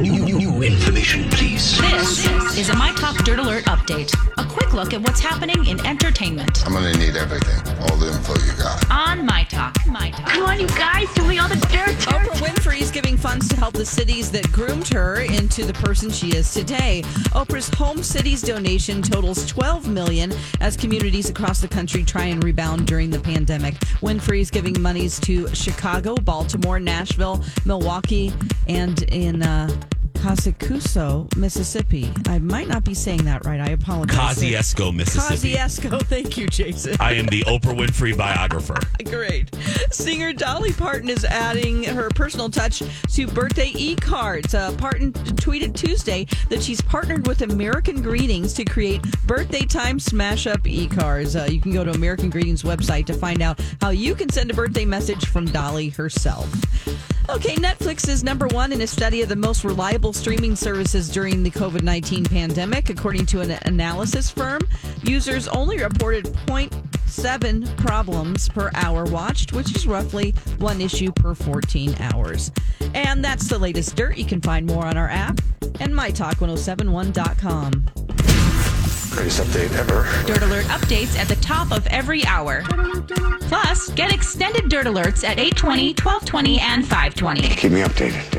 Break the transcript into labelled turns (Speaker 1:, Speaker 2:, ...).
Speaker 1: New, new, new information, please.
Speaker 2: This is a My Talk Dirt Alert update. A quick look at what's happening in entertainment
Speaker 3: I'm gonna need everything, all the info you got.
Speaker 2: on My Talk. My Talk.
Speaker 4: Come on, you guys, give
Speaker 5: funds to help the cities that groomed her into the person she is today. Oprah's Home Cities donation totals 12 million as communities across the country try and rebound during the pandemic. Winfrey is giving monies to Chicago, Baltimore, Nashville, Milwaukee, and in uh, Kosciusko, Mississippi. I might not be saying that right. I apologize.
Speaker 6: Kosciusko, Mississippi.
Speaker 5: Kosciusko. Thank you, Jason.
Speaker 6: I am the Oprah Winfrey biographer.
Speaker 5: Great. Singer Dolly Parton is adding her personal touch to birthday e cards. Uh, Parton tweeted Tuesday that she's partnered with American Greetings to create birthday time smash up e cards. Uh, you can go to American Greetings website to find out how you can send a birthday message from Dolly herself. Okay, Netflix is number one in a study of the most reliable streaming services during the COVID 19 pandemic. According to an analysis firm, users only reported 0.7 problems per hour watched, which is roughly one issue per 14 hours. And that's the latest dirt. You can find more on our app and mytalk1071.com.
Speaker 1: Greatest update ever.
Speaker 2: Dirt Alert updates at the top of every hour. Plus, get extended Dirt Alerts at 820, 1220, and 520.
Speaker 1: Keep me updated.